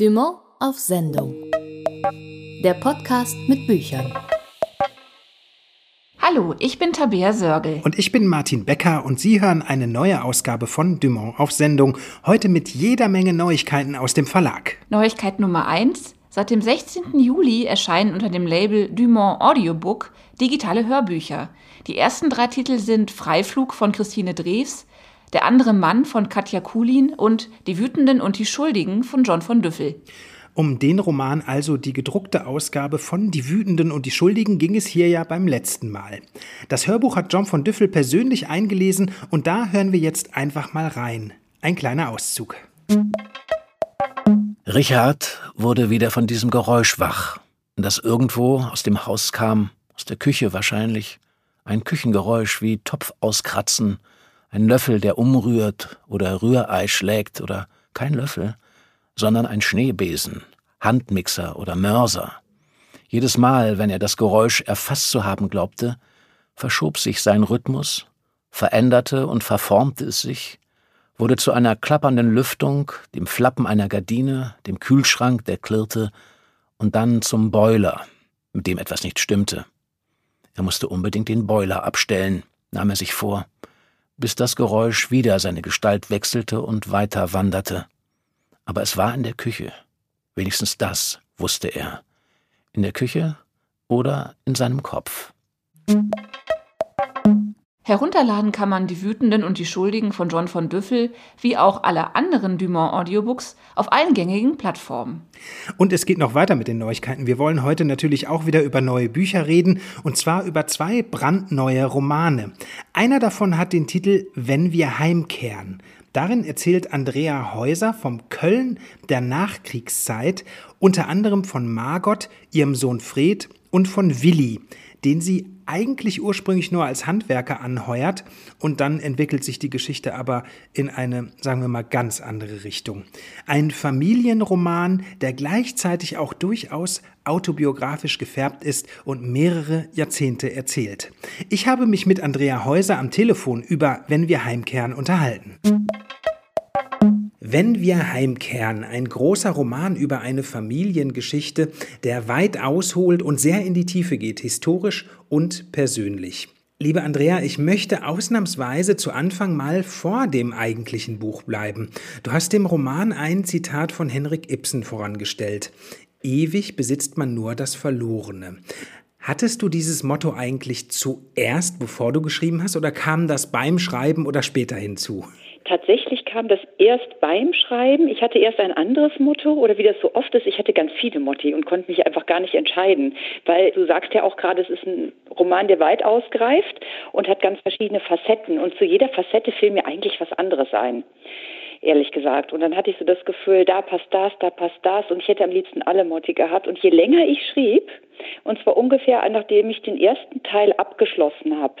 Dumont auf Sendung. Der Podcast mit Büchern. Hallo, ich bin Tabea Sörgel. Und ich bin Martin Becker und Sie hören eine neue Ausgabe von Dumont auf Sendung. Heute mit jeder Menge Neuigkeiten aus dem Verlag. Neuigkeit Nummer 1. Seit dem 16. Juli erscheinen unter dem Label Dumont Audiobook digitale Hörbücher. Die ersten drei Titel sind Freiflug von Christine Drews, Der andere Mann von Katja Kulin und Die Wütenden und die Schuldigen von John von Düffel. Um den Roman, also die gedruckte Ausgabe von Die Wütenden und die Schuldigen, ging es hier ja beim letzten Mal. Das Hörbuch hat John von Düffel persönlich eingelesen und da hören wir jetzt einfach mal rein. Ein kleiner Auszug. Richard wurde wieder von diesem Geräusch wach, das irgendwo aus dem Haus kam, aus der Küche wahrscheinlich. Ein Küchengeräusch wie Topf auskratzen, ein Löffel, der umrührt oder Rührei schlägt oder kein Löffel, sondern ein Schneebesen, Handmixer oder Mörser. Jedes Mal, wenn er das Geräusch erfasst zu haben glaubte, verschob sich sein Rhythmus, veränderte und verformte es sich, wurde zu einer klappernden Lüftung, dem Flappen einer Gardine, dem Kühlschrank, der klirrte, und dann zum Boiler, mit dem etwas nicht stimmte. Er musste unbedingt den Boiler abstellen, nahm er sich vor, bis das Geräusch wieder seine Gestalt wechselte und weiter wanderte. Aber es war in der Küche. Wenigstens das wusste er. In der Küche oder in seinem Kopf. Herunterladen kann man Die Wütenden und die Schuldigen von John von Düffel wie auch alle anderen Dumont Audiobooks auf allen gängigen Plattformen. Und es geht noch weiter mit den Neuigkeiten. Wir wollen heute natürlich auch wieder über neue Bücher reden und zwar über zwei brandneue Romane. Einer davon hat den Titel Wenn wir heimkehren. Darin erzählt Andrea Häuser vom Köln der Nachkriegszeit, unter anderem von Margot, ihrem Sohn Fred und von Willi, den sie eigentlich ursprünglich nur als Handwerker anheuert und dann entwickelt sich die Geschichte aber in eine, sagen wir mal, ganz andere Richtung. Ein Familienroman, der gleichzeitig auch durchaus autobiografisch gefärbt ist und mehrere Jahrzehnte erzählt. Ich habe mich mit Andrea Häuser am Telefon über Wenn wir heimkehren unterhalten. Wenn wir heimkehren, ein großer Roman über eine Familiengeschichte, der weit ausholt und sehr in die Tiefe geht, historisch und persönlich. Liebe Andrea, ich möchte ausnahmsweise zu Anfang mal vor dem eigentlichen Buch bleiben. Du hast dem Roman ein Zitat von Henrik Ibsen vorangestellt. Ewig besitzt man nur das Verlorene. Hattest du dieses Motto eigentlich zuerst, bevor du geschrieben hast, oder kam das beim Schreiben oder später hinzu? Tatsächlich kam das erst beim Schreiben. Ich hatte erst ein anderes Motto oder wie das so oft ist, ich hatte ganz viele Motti und konnte mich einfach gar nicht entscheiden, weil du sagst ja auch gerade, es ist ein Roman, der weit ausgreift und hat ganz verschiedene Facetten und zu jeder Facette fiel mir eigentlich was anderes ein ehrlich gesagt. Und dann hatte ich so das Gefühl, da passt das, da passt das und ich hätte am liebsten alle Motti gehabt. Und je länger ich schrieb, und zwar ungefähr nachdem ich den ersten Teil abgeschlossen habe,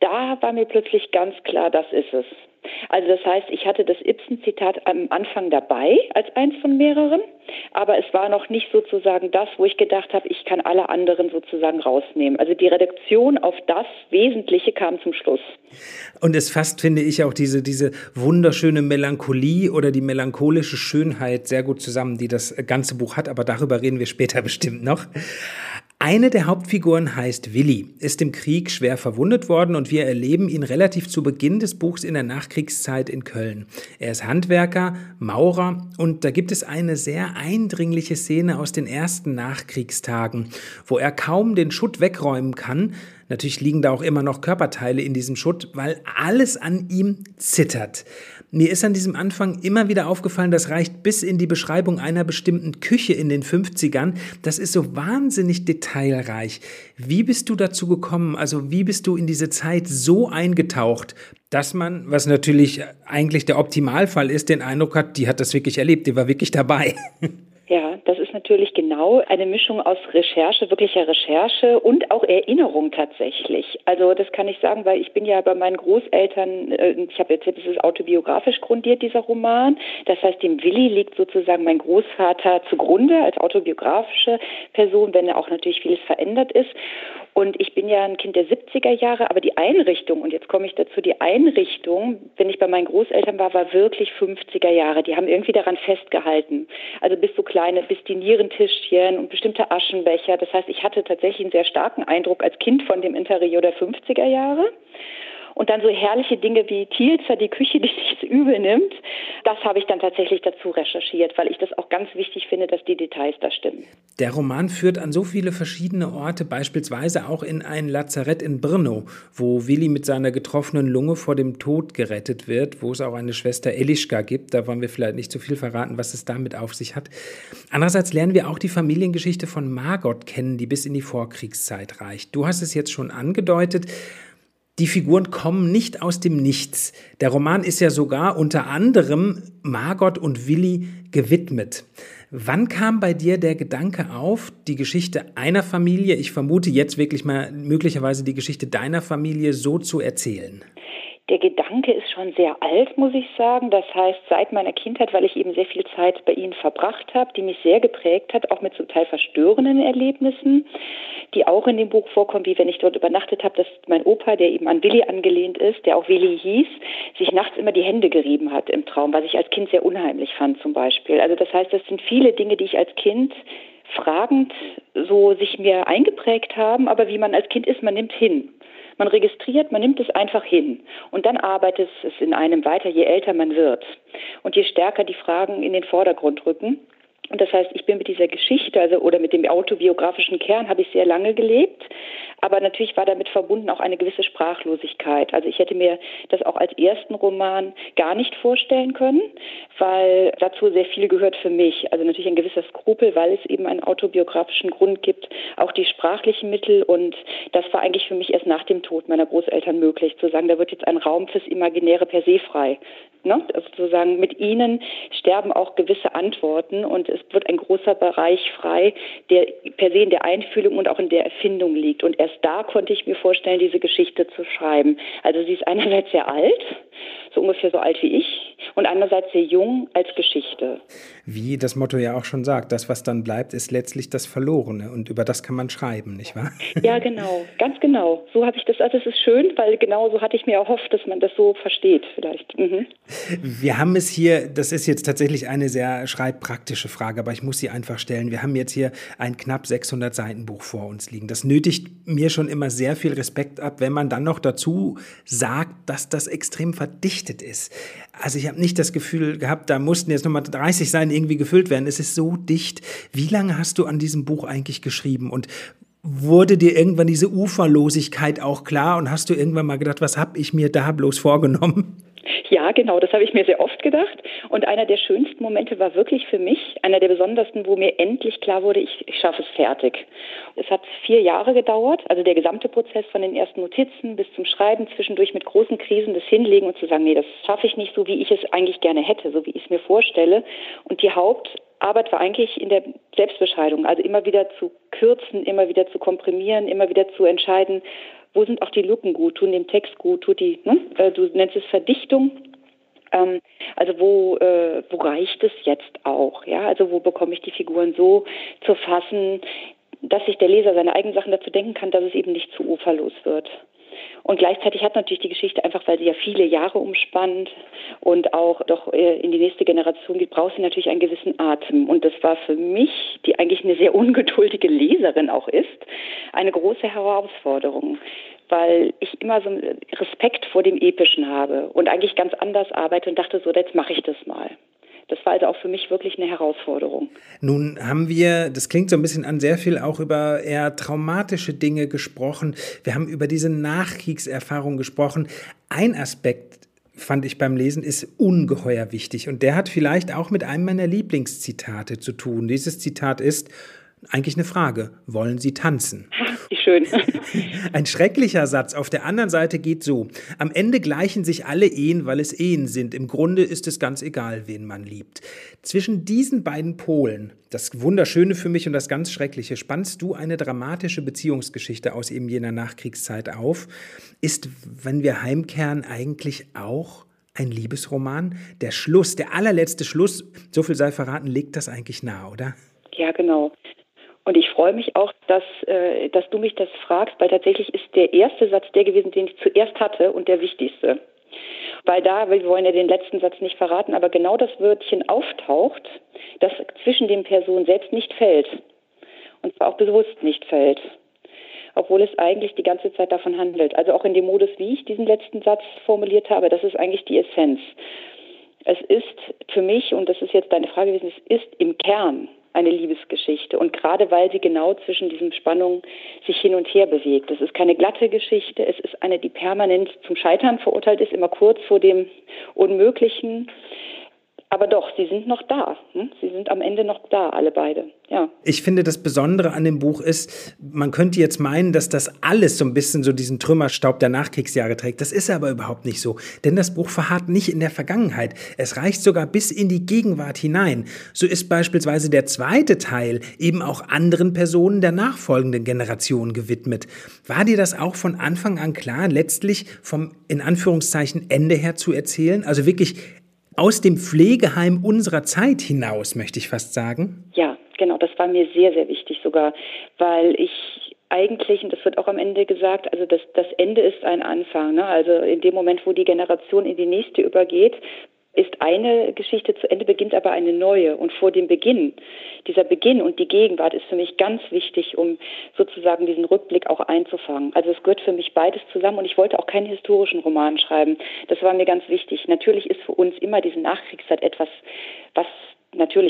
da war mir plötzlich ganz klar, das ist es. Also das heißt, ich hatte das Ibsen-Zitat am Anfang dabei als eins von mehreren, aber es war noch nicht sozusagen das, wo ich gedacht habe, ich kann alle anderen sozusagen rausnehmen. Also die Reduktion auf das Wesentliche kam zum Schluss. Und es fasst, finde ich, auch diese, diese wunderschöne Melancholie oder die melancholische Schönheit sehr gut zusammen, die das ganze Buch hat, aber darüber reden wir später bestimmt noch. Eine der Hauptfiguren heißt Willi, ist im Krieg schwer verwundet worden und wir erleben ihn relativ zu Beginn des Buchs in der Nachkriegszeit in Köln. Er ist Handwerker, Maurer und da gibt es eine sehr eindringliche Szene aus den ersten Nachkriegstagen, wo er kaum den Schutt wegräumen kann. Natürlich liegen da auch immer noch Körperteile in diesem Schutt, weil alles an ihm zittert. Mir ist an diesem Anfang immer wieder aufgefallen, das reicht bis in die Beschreibung einer bestimmten Küche in den 50ern. Das ist so wahnsinnig detailreich. Wie bist du dazu gekommen? Also wie bist du in diese Zeit so eingetaucht, dass man, was natürlich eigentlich der Optimalfall ist, den Eindruck hat, die hat das wirklich erlebt, die war wirklich dabei. Ja, das ist natürlich genau eine Mischung aus Recherche, wirklicher Recherche und auch Erinnerung tatsächlich. Also das kann ich sagen, weil ich bin ja bei meinen Großeltern, äh, ich habe erzählt, es ist autobiografisch grundiert, dieser Roman. Das heißt, dem Willi liegt sozusagen mein Großvater zugrunde als autobiografische Person, wenn er auch natürlich vieles verändert ist. Und ich bin ja ein Kind der 70er Jahre, aber die Einrichtung, und jetzt komme ich dazu, die Einrichtung, wenn ich bei meinen Großeltern war, war wirklich 50er Jahre. Die haben irgendwie daran festgehalten. Also bis so kleine, bis die Nierentischchen und bestimmte Aschenbecher. Das heißt, ich hatte tatsächlich einen sehr starken Eindruck als Kind von dem Interieur der 50er Jahre. Und dann so herrliche Dinge wie Thielzer, die Küche, die nichts übel nimmt, das habe ich dann tatsächlich dazu recherchiert, weil ich das auch ganz wichtig finde, dass die Details da stimmen. Der Roman führt an so viele verschiedene Orte, beispielsweise auch in ein Lazarett in Brno, wo Willi mit seiner getroffenen Lunge vor dem Tod gerettet wird, wo es auch eine Schwester Elischka gibt. Da wollen wir vielleicht nicht zu viel verraten, was es damit auf sich hat. Andererseits lernen wir auch die Familiengeschichte von Margot kennen, die bis in die Vorkriegszeit reicht. Du hast es jetzt schon angedeutet. Die Figuren kommen nicht aus dem Nichts. Der Roman ist ja sogar unter anderem Margot und Willi gewidmet. Wann kam bei dir der Gedanke auf, die Geschichte einer Familie, ich vermute jetzt wirklich mal möglicherweise die Geschichte deiner Familie so zu erzählen? Der Gedanke ist schon sehr alt, muss ich sagen. Das heißt, seit meiner Kindheit, weil ich eben sehr viel Zeit bei ihnen verbracht habe, die mich sehr geprägt hat, auch mit zum Teil verstörenden Erlebnissen, die auch in dem Buch vorkommen, wie wenn ich dort übernachtet habe, dass mein Opa, der eben an Willi angelehnt ist, der auch Willi hieß, sich nachts immer die Hände gerieben hat im Traum, was ich als Kind sehr unheimlich fand zum Beispiel. Also das heißt, das sind viele Dinge, die ich als Kind fragend so sich mir eingeprägt haben, aber wie man als Kind ist, man nimmt hin. Man registriert, man nimmt es einfach hin und dann arbeitet es in einem weiter, je älter man wird und je stärker die Fragen in den Vordergrund rücken. Und das heißt, ich bin mit dieser Geschichte, also oder mit dem autobiografischen Kern, habe ich sehr lange gelebt. Aber natürlich war damit verbunden auch eine gewisse Sprachlosigkeit. Also ich hätte mir das auch als ersten Roman gar nicht vorstellen können, weil dazu sehr viel gehört für mich. Also natürlich ein gewisser Skrupel, weil es eben einen autobiografischen Grund gibt, auch die sprachlichen Mittel. Und das war eigentlich für mich erst nach dem Tod meiner Großeltern möglich, zu sagen, da wird jetzt ein Raum fürs Imaginäre per se frei. Ne? Also sozusagen mit ihnen sterben auch gewisse Antworten und es wird ein großer Bereich frei, der per se in der Einfühlung und auch in der Erfindung liegt. Und erst da konnte ich mir vorstellen, diese Geschichte zu schreiben. Also sie ist einerseits sehr alt, so ungefähr so alt wie ich, und andererseits sehr jung als Geschichte. Wie das Motto ja auch schon sagt, das, was dann bleibt, ist letztlich das Verlorene und über das kann man schreiben, nicht wahr? Ja, genau, ganz genau. So habe ich das, also es ist schön, weil genau so hatte ich mir erhofft, dass man das so versteht vielleicht. Mhm. Wir haben es hier, das ist jetzt tatsächlich eine sehr schreibpraktische Frage, aber ich muss sie einfach stellen. Wir haben jetzt hier ein knapp 600 Seiten Buch vor uns liegen. Das nötigt mir schon immer sehr viel Respekt ab, wenn man dann noch dazu sagt, dass das extrem verdichtet ist. Also ich habe nicht das Gefühl gehabt, da mussten jetzt nochmal 30 Seiten irgendwie gefüllt werden. Es ist so dicht. Wie lange hast du an diesem Buch eigentlich geschrieben und wurde dir irgendwann diese Uferlosigkeit auch klar und hast du irgendwann mal gedacht, was habe ich mir da bloß vorgenommen? Ja, genau, das habe ich mir sehr oft gedacht. Und einer der schönsten Momente war wirklich für mich, einer der besondersten, wo mir endlich klar wurde, ich, ich schaffe es fertig. Es hat vier Jahre gedauert, also der gesamte Prozess von den ersten Notizen bis zum Schreiben, zwischendurch mit großen Krisen das Hinlegen und zu sagen, nee, das schaffe ich nicht so, wie ich es eigentlich gerne hätte, so wie ich es mir vorstelle. Und die Hauptarbeit war eigentlich in der Selbstbescheidung, also immer wieder zu kürzen, immer wieder zu komprimieren, immer wieder zu entscheiden, wo sind auch die Lücken gut, tun dem Text gut, tut die, ne? Äh, du nennst es Verdichtung. Ähm, also wo, äh, wo reicht es jetzt auch? Ja, also wo bekomme ich die Figuren so zu fassen, dass sich der Leser seine eigenen Sachen dazu denken kann, dass es eben nicht zu uferlos wird. Und gleichzeitig hat natürlich die Geschichte einfach, weil sie ja viele Jahre umspannt und auch doch äh, in die nächste Generation geht, braucht sie natürlich einen gewissen Atem. Und das war für mich, die eigentlich eine sehr ungeduldige Leserin auch ist, eine große Herausforderung weil ich immer so Respekt vor dem Epischen habe und eigentlich ganz anders arbeite und dachte so, jetzt mache ich das mal. Das war also auch für mich wirklich eine Herausforderung. Nun haben wir, das klingt so ein bisschen an, sehr viel auch über eher traumatische Dinge gesprochen. Wir haben über diese Nachkriegserfahrung gesprochen. Ein Aspekt fand ich beim Lesen, ist ungeheuer wichtig. Und der hat vielleicht auch mit einem meiner Lieblingszitate zu tun. Dieses Zitat ist, eigentlich eine Frage. Wollen Sie tanzen? Schön. Ein schrecklicher Satz. Auf der anderen Seite geht so. Am Ende gleichen sich alle Ehen, weil es Ehen sind. Im Grunde ist es ganz egal, wen man liebt. Zwischen diesen beiden Polen, das Wunderschöne für mich und das ganz Schreckliche, spannst du eine dramatische Beziehungsgeschichte aus eben jener Nachkriegszeit auf. Ist, wenn wir heimkehren, eigentlich auch ein Liebesroman? Der Schluss, der allerletzte Schluss, so viel sei verraten, legt das eigentlich nah, oder? Ja, genau. Und ich freue mich auch, dass, äh, dass du mich das fragst, weil tatsächlich ist der erste Satz der gewesen, den ich zuerst hatte und der wichtigste. Weil da, wir wollen ja den letzten Satz nicht verraten, aber genau das Wörtchen auftaucht, das zwischen den Personen selbst nicht fällt. Und zwar auch bewusst nicht fällt. Obwohl es eigentlich die ganze Zeit davon handelt. Also auch in dem Modus, wie ich diesen letzten Satz formuliert habe, das ist eigentlich die Essenz. Es ist für mich, und das ist jetzt deine Frage gewesen, es ist im Kern eine Liebesgeschichte. Und gerade weil sie genau zwischen diesen Spannungen sich hin und her bewegt. Es ist keine glatte Geschichte, es ist eine, die permanent zum Scheitern verurteilt ist, immer kurz vor dem Unmöglichen. Aber doch, sie sind noch da. Hm? Sie sind am Ende noch da, alle beide. Ja. Ich finde, das Besondere an dem Buch ist, man könnte jetzt meinen, dass das alles so ein bisschen so diesen Trümmerstaub der Nachkriegsjahre trägt. Das ist aber überhaupt nicht so. Denn das Buch verharrt nicht in der Vergangenheit. Es reicht sogar bis in die Gegenwart hinein. So ist beispielsweise der zweite Teil eben auch anderen Personen der nachfolgenden Generation gewidmet. War dir das auch von Anfang an klar, letztlich vom in Anführungszeichen Ende her zu erzählen? Also wirklich aus dem Pflegeheim unserer Zeit hinaus, möchte ich fast sagen? Ja, genau, das war mir sehr, sehr wichtig sogar, weil ich eigentlich, und das wird auch am Ende gesagt, also das, das Ende ist ein Anfang. Ne? Also in dem Moment, wo die Generation in die nächste übergeht, ist eine Geschichte zu Ende, beginnt aber eine neue. Und vor dem Beginn, dieser Beginn und die Gegenwart ist für mich ganz wichtig, um sozusagen diesen Rückblick auch einzufangen. Also es gehört für mich beides zusammen und ich wollte auch keinen historischen Roman schreiben. Das war mir ganz wichtig. Natürlich ist für uns immer diese Nachkriegszeit etwas,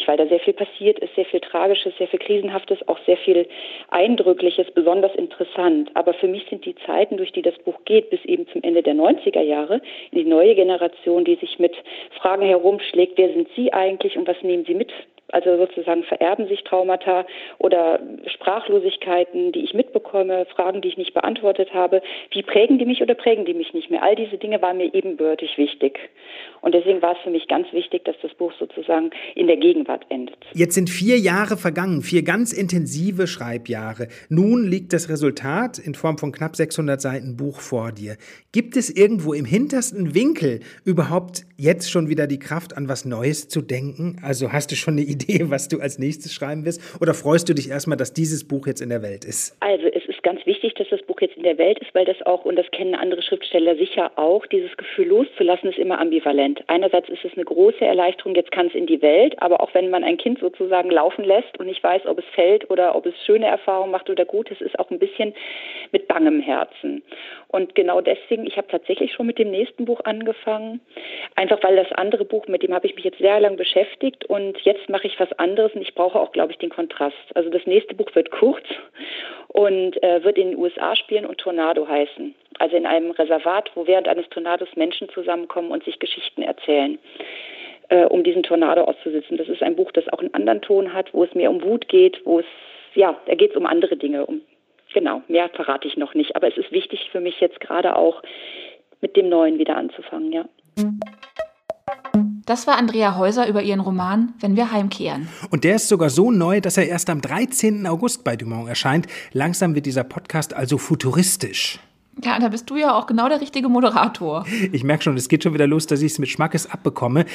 weil da sehr viel passiert ist, sehr viel Tragisches, sehr viel Krisenhaftes, auch sehr viel Eindrückliches, besonders interessant. Aber für mich sind die Zeiten, durch die das Buch geht, bis eben zum Ende der 90er Jahre, in die neue Generation, die sich mit Fragen herumschlägt, wer sind Sie eigentlich und was nehmen Sie mit also sozusagen vererben sich Traumata oder Sprachlosigkeiten, die ich mitbekomme, Fragen, die ich nicht beantwortet habe. Wie prägen die mich oder prägen die mich nicht mehr? All diese Dinge waren mir ebenbürtig wichtig. Und deswegen war es für mich ganz wichtig, dass das Buch sozusagen in der Gegenwart endet. Jetzt sind vier Jahre vergangen, vier ganz intensive Schreibjahre. Nun liegt das Resultat in Form von knapp 600 Seiten Buch vor dir. Gibt es irgendwo im hintersten Winkel überhaupt jetzt schon wieder die Kraft, an was Neues zu denken? Also hast du schon eine Idee? Idee, was du als nächstes schreiben wirst? Oder freust du dich erstmal, dass dieses Buch jetzt in der Welt ist? Also ist ganz wichtig, dass das Buch jetzt in der Welt ist, weil das auch, und das kennen andere Schriftsteller sicher auch, dieses Gefühl loszulassen ist immer ambivalent. Einerseits ist es eine große Erleichterung, jetzt kann es in die Welt, aber auch wenn man ein Kind sozusagen laufen lässt und nicht weiß, ob es fällt oder ob es schöne Erfahrungen macht oder gut, es ist auch ein bisschen mit bangem Herzen. Und genau deswegen, ich habe tatsächlich schon mit dem nächsten Buch angefangen, einfach weil das andere Buch, mit dem habe ich mich jetzt sehr lange beschäftigt und jetzt mache ich was anderes und ich brauche auch, glaube ich, den Kontrast. Also das nächste Buch wird kurz und äh, wird in den USA spielen und Tornado heißen. Also in einem Reservat, wo während eines Tornados Menschen zusammenkommen und sich Geschichten erzählen äh, um diesen Tornado auszusitzen. Das ist ein Buch, das auch einen anderen Ton hat, wo es mehr um Wut geht, wo es, ja, da geht es um andere Dinge, um genau, mehr verrate ich noch nicht. Aber es ist wichtig für mich jetzt gerade auch mit dem Neuen wieder anzufangen, ja. Das war Andrea Häuser über ihren Roman Wenn wir heimkehren. Und der ist sogar so neu, dass er erst am 13. August bei Dumont erscheint. Langsam wird dieser Podcast also futuristisch. Ja, da bist du ja auch genau der richtige Moderator. Ich merke schon, es geht schon wieder los, dass ich es mit Schmackes abbekomme.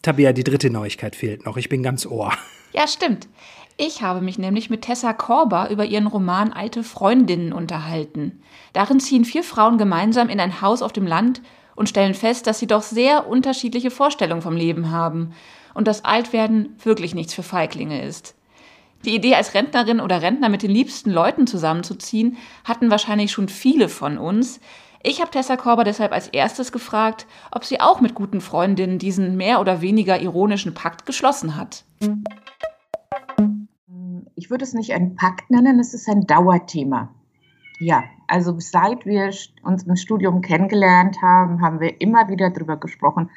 Tabea, die dritte Neuigkeit fehlt noch. Ich bin ganz ohr. Ja, stimmt. Ich habe mich nämlich mit Tessa Korber über ihren Roman Alte Freundinnen unterhalten. Darin ziehen vier Frauen gemeinsam in ein Haus auf dem Land und stellen fest, dass sie doch sehr unterschiedliche Vorstellungen vom Leben haben und dass Altwerden wirklich nichts für Feiglinge ist. Die Idee, als Rentnerin oder Rentner mit den liebsten Leuten zusammenzuziehen, hatten wahrscheinlich schon viele von uns. Ich habe Tessa Korber deshalb als erstes gefragt, ob sie auch mit guten Freundinnen diesen mehr oder weniger ironischen Pakt geschlossen hat ich würde es nicht ein Pakt nennen, es ist ein Dauerthema. Ja, also seit wir uns im Studium kennengelernt haben, haben wir immer wieder darüber gesprochen,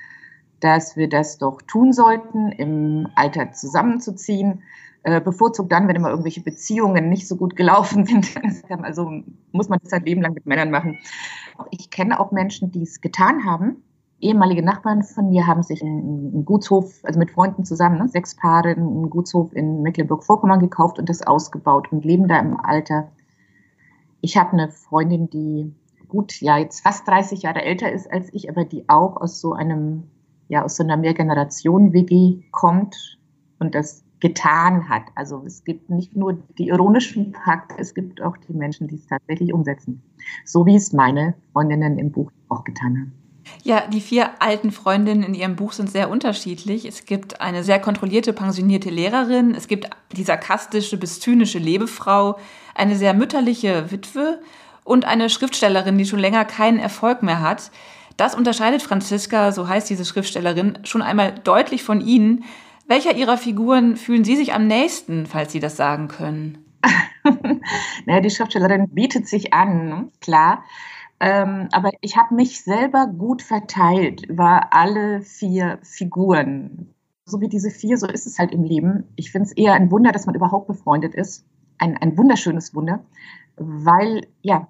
dass wir das doch tun sollten, im Alter zusammenzuziehen. Äh, bevorzugt dann, wenn immer irgendwelche Beziehungen nicht so gut gelaufen sind. Also muss man das ein Leben lang mit Männern machen. Ich kenne auch Menschen, die es getan haben ehemalige Nachbarn von mir haben sich einen Gutshof, also mit Freunden zusammen, ne, sechs Paare, einen Gutshof in Mecklenburg-Vorpommern gekauft und das ausgebaut und leben da im Alter. Ich habe eine Freundin, die gut, ja, jetzt fast 30 Jahre älter ist als ich, aber die auch aus so einem, ja, aus so einer Mehrgeneration-WG kommt und das getan hat. Also es gibt nicht nur die ironischen Fakten, es gibt auch die Menschen, die es tatsächlich umsetzen. So wie es meine Freundinnen im Buch auch getan haben. Ja, die vier alten Freundinnen in ihrem Buch sind sehr unterschiedlich. Es gibt eine sehr kontrollierte, pensionierte Lehrerin, es gibt die sarkastische bis zynische Lebefrau, eine sehr mütterliche Witwe und eine Schriftstellerin, die schon länger keinen Erfolg mehr hat. Das unterscheidet Franziska, so heißt diese Schriftstellerin, schon einmal deutlich von Ihnen. Welcher Ihrer Figuren fühlen Sie sich am nächsten, falls Sie das sagen können? naja, die Schriftstellerin bietet sich an, klar. Ähm, aber ich habe mich selber gut verteilt über alle vier Figuren. So wie diese vier, so ist es halt im Leben. Ich finde es eher ein Wunder, dass man überhaupt befreundet ist. Ein, ein wunderschönes Wunder, weil ja,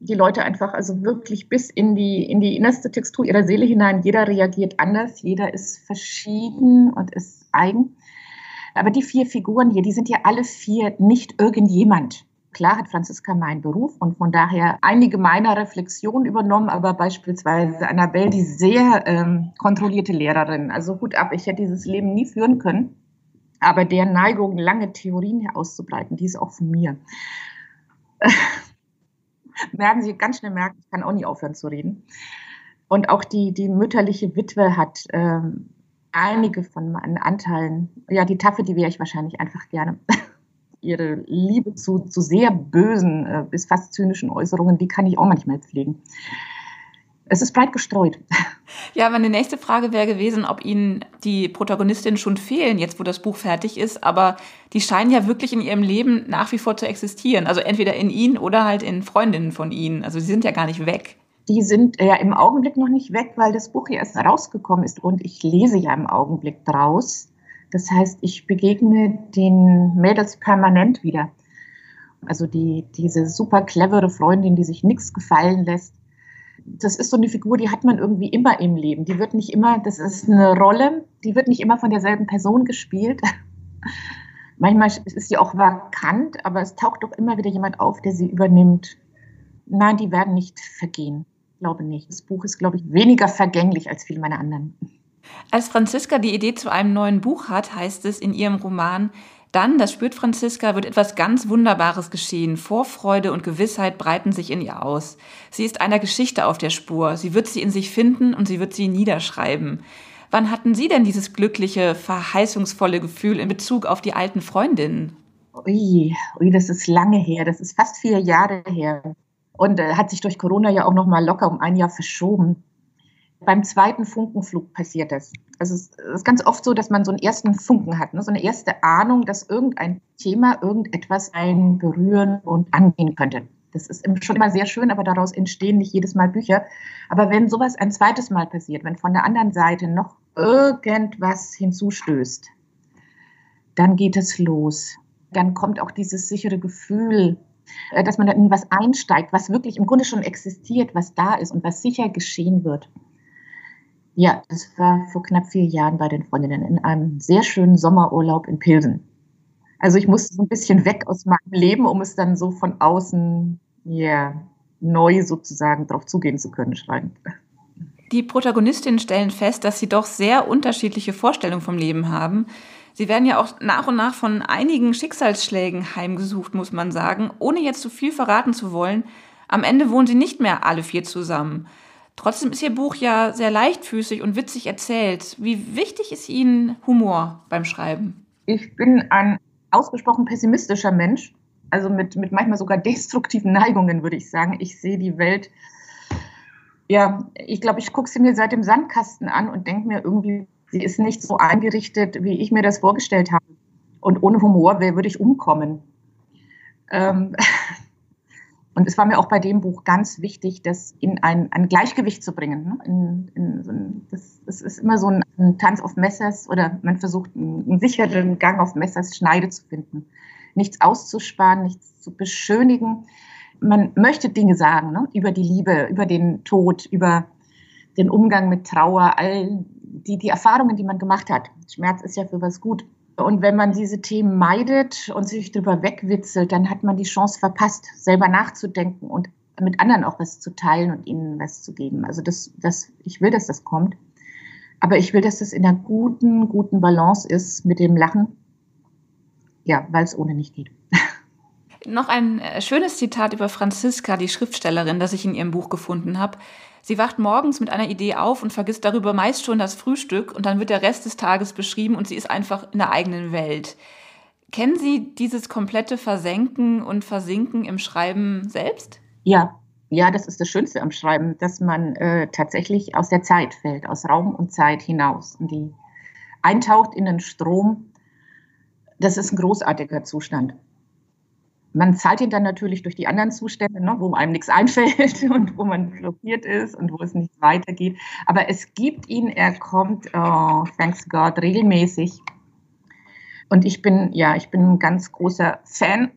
die Leute einfach also wirklich bis in die, in die innerste Textur ihrer Seele hinein, jeder reagiert anders, jeder ist verschieden und ist eigen. Aber die vier Figuren hier, die sind ja alle vier nicht irgendjemand. Klar hat Franziska meinen Beruf und von daher einige meiner Reflexionen übernommen, aber beispielsweise Annabelle, die sehr ähm, kontrollierte Lehrerin. Also Hut ab, ich hätte dieses Leben nie führen können. Aber der Neigung, lange Theorien auszubreiten, die ist auch von mir. werden Sie ganz schnell merken, ich kann auch nie aufhören zu reden. Und auch die, die mütterliche Witwe hat ähm, einige von meinen Anteilen. Ja, die Taffe, die wäre ich wahrscheinlich einfach gerne. Ihre Liebe zu, zu sehr bösen äh, bis fast zynischen Äußerungen, die kann ich auch manchmal pflegen. Es ist breit gestreut. Ja, meine nächste Frage wäre gewesen, ob Ihnen die Protagonistinnen schon fehlen, jetzt wo das Buch fertig ist, aber die scheinen ja wirklich in ihrem Leben nach wie vor zu existieren. Also entweder in Ihnen oder halt in Freundinnen von Ihnen. Also sie sind ja gar nicht weg. Die sind ja im Augenblick noch nicht weg, weil das Buch ja erst rausgekommen ist und ich lese ja im Augenblick draus. Das heißt, ich begegne den Mädels permanent wieder. Also die, diese super clevere Freundin, die sich nichts gefallen lässt, das ist so eine Figur, die hat man irgendwie immer im Leben. Die wird nicht immer, das ist eine Rolle, die wird nicht immer von derselben Person gespielt. Manchmal ist sie auch vakant, aber es taucht doch immer wieder jemand auf, der sie übernimmt. Nein, die werden nicht vergehen. Glaube nicht. Das Buch ist, glaube ich, weniger vergänglich als viele meiner anderen. Als Franziska die Idee zu einem neuen Buch hat, heißt es in ihrem Roman, dann, das spürt Franziska, wird etwas ganz Wunderbares geschehen. Vorfreude und Gewissheit breiten sich in ihr aus. Sie ist einer Geschichte auf der Spur. Sie wird sie in sich finden und sie wird sie niederschreiben. Wann hatten Sie denn dieses glückliche, verheißungsvolle Gefühl in Bezug auf die alten Freundinnen? Ui, ui, das ist lange her. Das ist fast vier Jahre her. Und äh, hat sich durch Corona ja auch noch mal locker um ein Jahr verschoben. Beim zweiten Funkenflug passiert das. Also es ist ganz oft so, dass man so einen ersten Funken hat, ne? so eine erste Ahnung, dass irgendein Thema, irgendetwas einen berühren und angehen könnte. Das ist schon immer sehr schön, aber daraus entstehen nicht jedes Mal Bücher. Aber wenn sowas ein zweites Mal passiert, wenn von der anderen Seite noch irgendwas hinzustößt, dann geht es los. Dann kommt auch dieses sichere Gefühl, äh, dass man in was einsteigt, was wirklich im Grunde schon existiert, was da ist und was sicher geschehen wird. Ja, das war vor knapp vier Jahren bei den Freundinnen in einem sehr schönen Sommerurlaub in Pilsen. Also ich musste so ein bisschen weg aus meinem Leben, um es dann so von außen ja, neu sozusagen darauf zugehen zu können, schreiben. Die Protagonistinnen stellen fest, dass sie doch sehr unterschiedliche Vorstellungen vom Leben haben. Sie werden ja auch nach und nach von einigen Schicksalsschlägen heimgesucht, muss man sagen, ohne jetzt zu viel verraten zu wollen. Am Ende wohnen sie nicht mehr alle vier zusammen. Trotzdem ist Ihr Buch ja sehr leichtfüßig und witzig erzählt. Wie wichtig ist Ihnen Humor beim Schreiben? Ich bin ein ausgesprochen pessimistischer Mensch, also mit, mit manchmal sogar destruktiven Neigungen, würde ich sagen. Ich sehe die Welt, ja, ich glaube, ich gucke sie mir seit dem Sandkasten an und denke mir irgendwie, sie ist nicht so eingerichtet, wie ich mir das vorgestellt habe. Und ohne Humor würde ich umkommen. Ähm, Und es war mir auch bei dem Buch ganz wichtig, das in ein, ein Gleichgewicht zu bringen. Ne? In, in so ein, das, das, ist immer so ein, ein, Tanz auf Messers oder man versucht einen, einen, sicheren Gang auf Messers Schneide zu finden. Nichts auszusparen, nichts zu beschönigen. Man möchte Dinge sagen ne? über die Liebe, über den Tod, über den Umgang mit Trauer, all die, die Erfahrungen, die man gemacht hat. Schmerz ist ja für was gut. Und wenn man diese Themen meidet und sich darüber wegwitzelt, dann hat man die Chance verpasst, selber nachzudenken und mit anderen auch was zu teilen und ihnen was zu geben. Also das, das, ich will, dass das kommt. Aber ich will, dass das in einer guten, guten Balance ist mit dem Lachen ja, weil es ohne nicht geht. Noch ein äh, schönes Zitat über Franziska, die Schriftstellerin, das ich in ihrem Buch gefunden habe. Sie wacht morgens mit einer Idee auf und vergisst darüber meist schon das Frühstück und dann wird der Rest des Tages beschrieben und sie ist einfach in der eigenen Welt. Kennen Sie dieses komplette Versenken und Versinken im Schreiben selbst? Ja, ja, das ist das Schönste am Schreiben, dass man äh, tatsächlich aus der Zeit fällt, aus Raum und Zeit hinaus und die eintaucht in den Strom. Das ist ein großartiger Zustand. Man zahlt ihn dann natürlich durch die anderen Zustände, ne, wo einem nichts einfällt und wo man blockiert ist und wo es nicht weitergeht. Aber es gibt ihn, er kommt, oh, thanks God, regelmäßig. Und ich bin, ja, ich bin ein ganz großer Fan.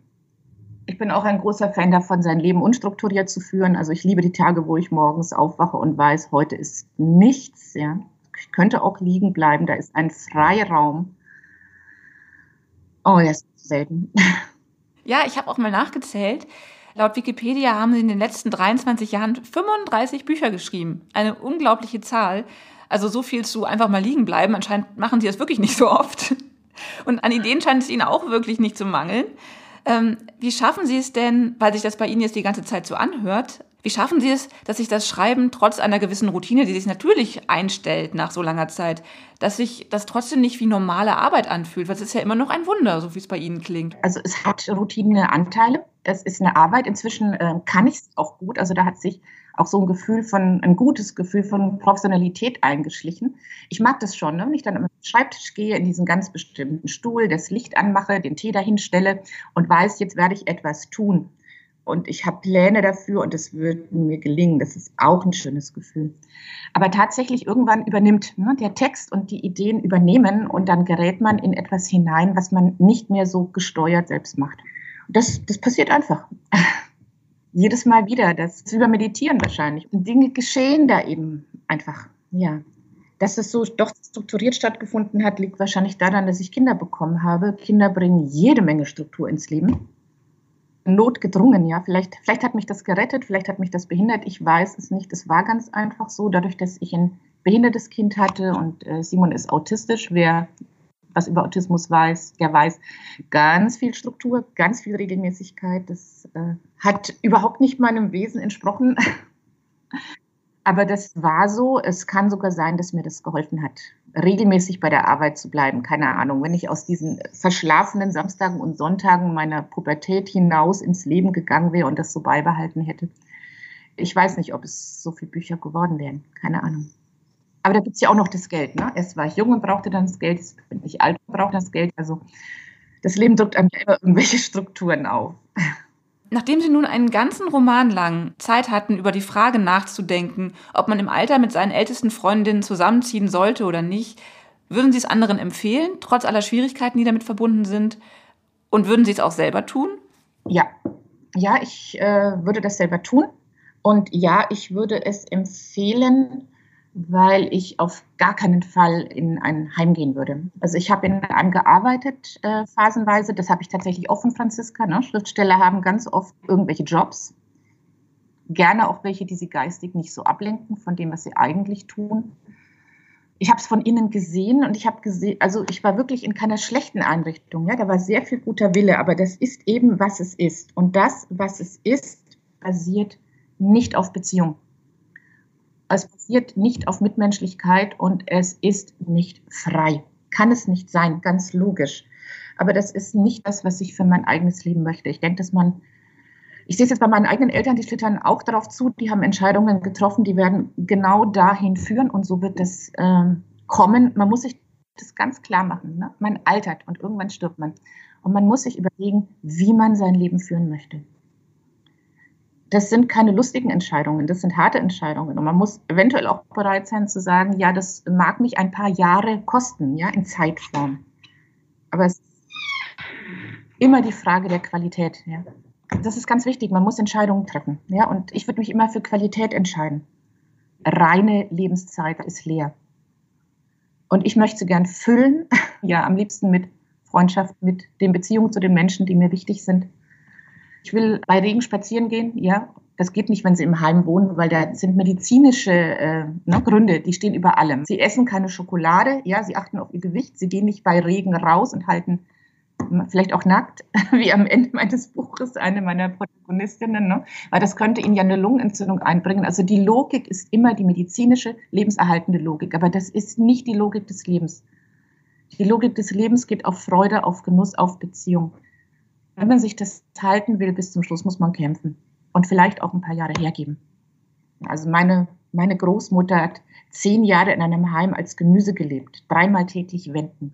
Ich bin auch ein großer Fan davon, sein Leben unstrukturiert zu führen. Also ich liebe die Tage, wo ich morgens aufwache und weiß, heute ist nichts. Ja. Ich könnte auch liegen bleiben. Da ist ein Freiraum. Oh, das ist selten. Ja, ich habe auch mal nachgezählt. Laut Wikipedia haben sie in den letzten 23 Jahren 35 Bücher geschrieben. Eine unglaubliche Zahl. Also so viel zu einfach mal liegen bleiben. Anscheinend machen sie das wirklich nicht so oft. Und an Ideen scheint es ihnen auch wirklich nicht zu mangeln. Ähm, wie schaffen Sie es denn, weil sich das bei Ihnen jetzt die ganze Zeit so anhört, wie schaffen Sie es, dass sich das Schreiben trotz einer gewissen Routine, die sich natürlich einstellt nach so langer Zeit, dass sich das trotzdem nicht wie normale Arbeit anfühlt? Weil es ist ja immer noch ein Wunder, so wie es bei Ihnen klingt. Also es hat Routineanteile. Es ist eine Arbeit. Inzwischen äh, kann ich es auch gut. Also da hat sich auch so ein Gefühl von, ein gutes Gefühl von Professionalität eingeschlichen. Ich mag das schon, ne? wenn ich dann am Schreibtisch gehe, in diesen ganz bestimmten Stuhl, das Licht anmache, den Tee dahinstelle und weiß, jetzt werde ich etwas tun und ich habe Pläne dafür und es wird mir gelingen. Das ist auch ein schönes Gefühl. Aber tatsächlich irgendwann übernimmt ne, der Text und die Ideen übernehmen und dann gerät man in etwas hinein, was man nicht mehr so gesteuert selbst macht. Das, das passiert einfach. Jedes Mal wieder. Das ist über Meditieren wahrscheinlich. Und Dinge geschehen da eben einfach. Ja. Dass es so doch strukturiert stattgefunden hat, liegt wahrscheinlich daran, dass ich Kinder bekommen habe. Kinder bringen jede Menge Struktur ins Leben notgedrungen, ja. Vielleicht, vielleicht hat mich das gerettet, vielleicht hat mich das behindert, ich weiß es nicht. Es war ganz einfach so, dadurch, dass ich ein behindertes Kind hatte und äh, Simon ist autistisch. Wer was über Autismus weiß, der weiß ganz viel Struktur, ganz viel Regelmäßigkeit. Das äh, hat überhaupt nicht meinem Wesen entsprochen. Aber das war so. Es kann sogar sein, dass mir das geholfen hat, regelmäßig bei der Arbeit zu bleiben. Keine Ahnung, wenn ich aus diesen verschlafenen Samstagen und Sonntagen meiner Pubertät hinaus ins Leben gegangen wäre und das so beibehalten hätte. Ich weiß nicht, ob es so viele Bücher geworden wären. Keine Ahnung. Aber da gibt es ja auch noch das Geld. Ne? Erst war ich jung und brauchte dann das Geld, jetzt bin ich alt und brauche das Geld. Also das Leben drückt einem immer irgendwelche Strukturen auf. Nachdem Sie nun einen ganzen Roman lang Zeit hatten, über die Frage nachzudenken, ob man im Alter mit seinen ältesten Freundinnen zusammenziehen sollte oder nicht, würden Sie es anderen empfehlen, trotz aller Schwierigkeiten, die damit verbunden sind? Und würden Sie es auch selber tun? Ja, ja, ich äh, würde das selber tun. Und ja, ich würde es empfehlen, weil ich auf gar keinen Fall in ein Heim gehen würde. Also ich habe in einem gearbeitet äh, phasenweise, das habe ich tatsächlich auch von Franziska. Ne? Schriftsteller haben ganz oft irgendwelche Jobs, gerne auch welche, die sie geistig nicht so ablenken von dem, was sie eigentlich tun. Ich habe es von innen gesehen und ich habe gesehen, also ich war wirklich in keiner schlechten Einrichtung. Ja, da war sehr viel guter Wille, aber das ist eben, was es ist. Und das, was es ist, basiert nicht auf Beziehung es basiert nicht auf Mitmenschlichkeit und es ist nicht frei. Kann es nicht sein, ganz logisch. Aber das ist nicht das, was ich für mein eigenes Leben möchte. Ich denke, dass man, ich sehe es jetzt bei meinen eigenen Eltern, die schlittern auch darauf zu, die haben Entscheidungen getroffen, die werden genau dahin führen und so wird das äh, kommen. Man muss sich das ganz klar machen. Ne? Man altert und irgendwann stirbt man. Und man muss sich überlegen, wie man sein Leben führen möchte das sind keine lustigen Entscheidungen, das sind harte Entscheidungen. Und man muss eventuell auch bereit sein zu sagen, ja, das mag mich ein paar Jahre kosten, ja, in Zeitform. Aber es ist immer die Frage der Qualität, ja. Das ist ganz wichtig, man muss Entscheidungen treffen, ja. Und ich würde mich immer für Qualität entscheiden. Reine Lebenszeit ist leer. Und ich möchte sie gern füllen, ja, am liebsten mit Freundschaft, mit den Beziehungen zu den Menschen, die mir wichtig sind ich will bei Regen spazieren gehen, ja. Das geht nicht, wenn sie im Heim wohnen, weil da sind medizinische äh, ne, Gründe, die stehen über allem. Sie essen keine Schokolade, ja, sie achten auf ihr Gewicht, sie gehen nicht bei Regen raus und halten vielleicht auch nackt, wie am Ende meines Buches eine meiner Protagonistinnen, ne? weil das könnte ihnen ja eine Lungenentzündung einbringen. Also die Logik ist immer die medizinische, lebenserhaltende Logik, aber das ist nicht die Logik des Lebens. Die Logik des Lebens geht auf Freude, auf Genuss, auf Beziehung. Wenn man sich das halten will bis zum Schluss, muss man kämpfen und vielleicht auch ein paar Jahre hergeben. Also meine, meine Großmutter hat zehn Jahre in einem Heim als Gemüse gelebt, dreimal täglich wenden.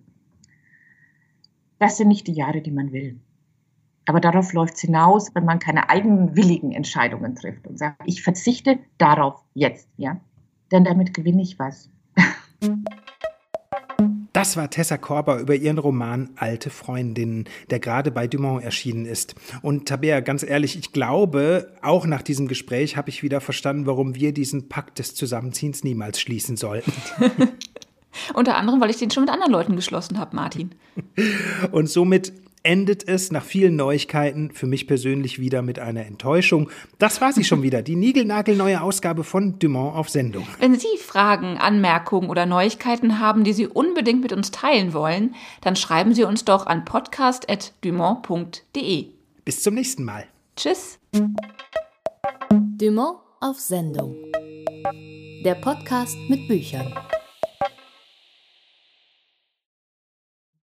Das sind nicht die Jahre, die man will. Aber darauf läuft es hinaus, wenn man keine eigenwilligen Entscheidungen trifft und sagt, ich verzichte darauf jetzt, ja. Denn damit gewinne ich was. Das war Tessa Korber über ihren Roman Alte Freundinnen, der gerade bei Dumont erschienen ist. Und Tabea, ganz ehrlich, ich glaube, auch nach diesem Gespräch habe ich wieder verstanden, warum wir diesen Pakt des Zusammenziehens niemals schließen sollten. Unter anderem, weil ich den schon mit anderen Leuten geschlossen habe, Martin. Und somit endet es nach vielen Neuigkeiten für mich persönlich wieder mit einer Enttäuschung. Das war sie schon wieder, die niegelnagelneue Ausgabe von Dumont auf Sendung. Wenn Sie Fragen, Anmerkungen oder Neuigkeiten haben, die Sie unbedingt mit uns teilen wollen, dann schreiben Sie uns doch an podcast.dumont.de. Bis zum nächsten Mal. Tschüss. Dumont auf Sendung. Der Podcast mit Büchern.